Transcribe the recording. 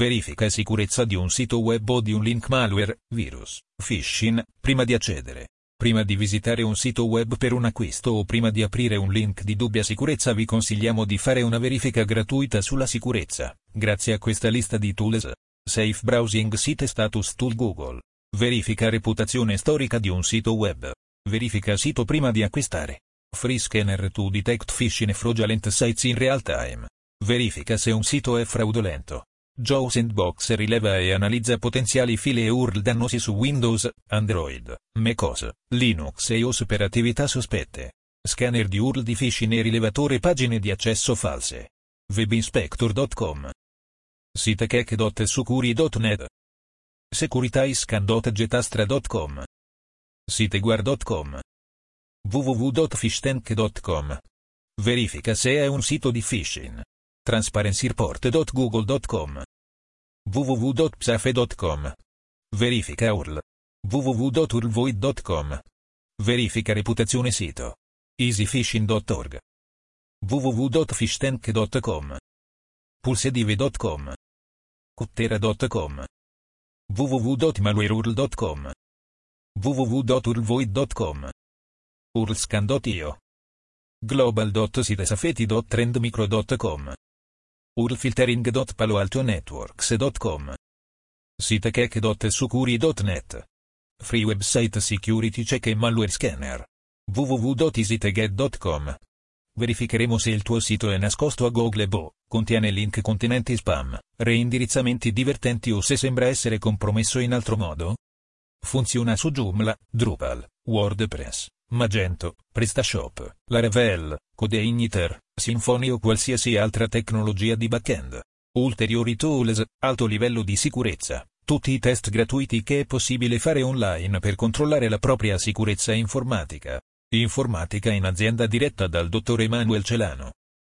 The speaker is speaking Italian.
Verifica e sicurezza di un sito web o di un link malware, virus, phishing, prima di accedere. Prima di visitare un sito web per un acquisto o prima di aprire un link di dubbia sicurezza vi consigliamo di fare una verifica gratuita sulla sicurezza, grazie a questa lista di tools. Safe Browsing Site Status Tool Google. Verifica reputazione storica di un sito web. Verifica sito prima di acquistare. Free Scanner to detect phishing e fraudulent sites in real time. Verifica se un sito è fraudolento. Joe Sandbox rileva e analizza potenziali file e URL dannosi su Windows, Android, macOS, Linux e iOS per attività sospette. Scanner di URL di phishing e rilevatore pagine di accesso false. webinspector.com Sitechec.sucuri.net Securitascan.getastra.com Siteguard.com www.fishtank.com Verifica se è un sito di phishing. transparencyreport.google.com www.psafe.com Verifica URL www.urlvoid.com Verifica reputazione sito easyfishing.org www.fishtank.com pulsedive.com cuttera.com www.malwareurl.com www.urlvoid.com urlscan.io global.sitesafeti.trendmicro.com urlfiltering.paloaltonetworks.com sitechec.sucuri.net Free website security check e malware scanner. www.easyteget.com Verificheremo se il tuo sito è nascosto a Google. Bo, contiene link contenenti spam, reindirizzamenti divertenti o se sembra essere compromesso in altro modo. Funziona su Joomla, Drupal, WordPress, Magento, PrestaShop, Laravel, CodeIgniter, Symfony o qualsiasi altra tecnologia di backend. Ulteriori tools, alto livello di sicurezza, tutti i test gratuiti che è possibile fare online per controllare la propria sicurezza informatica. Informatica in azienda diretta dal dottor Emanuel Celano.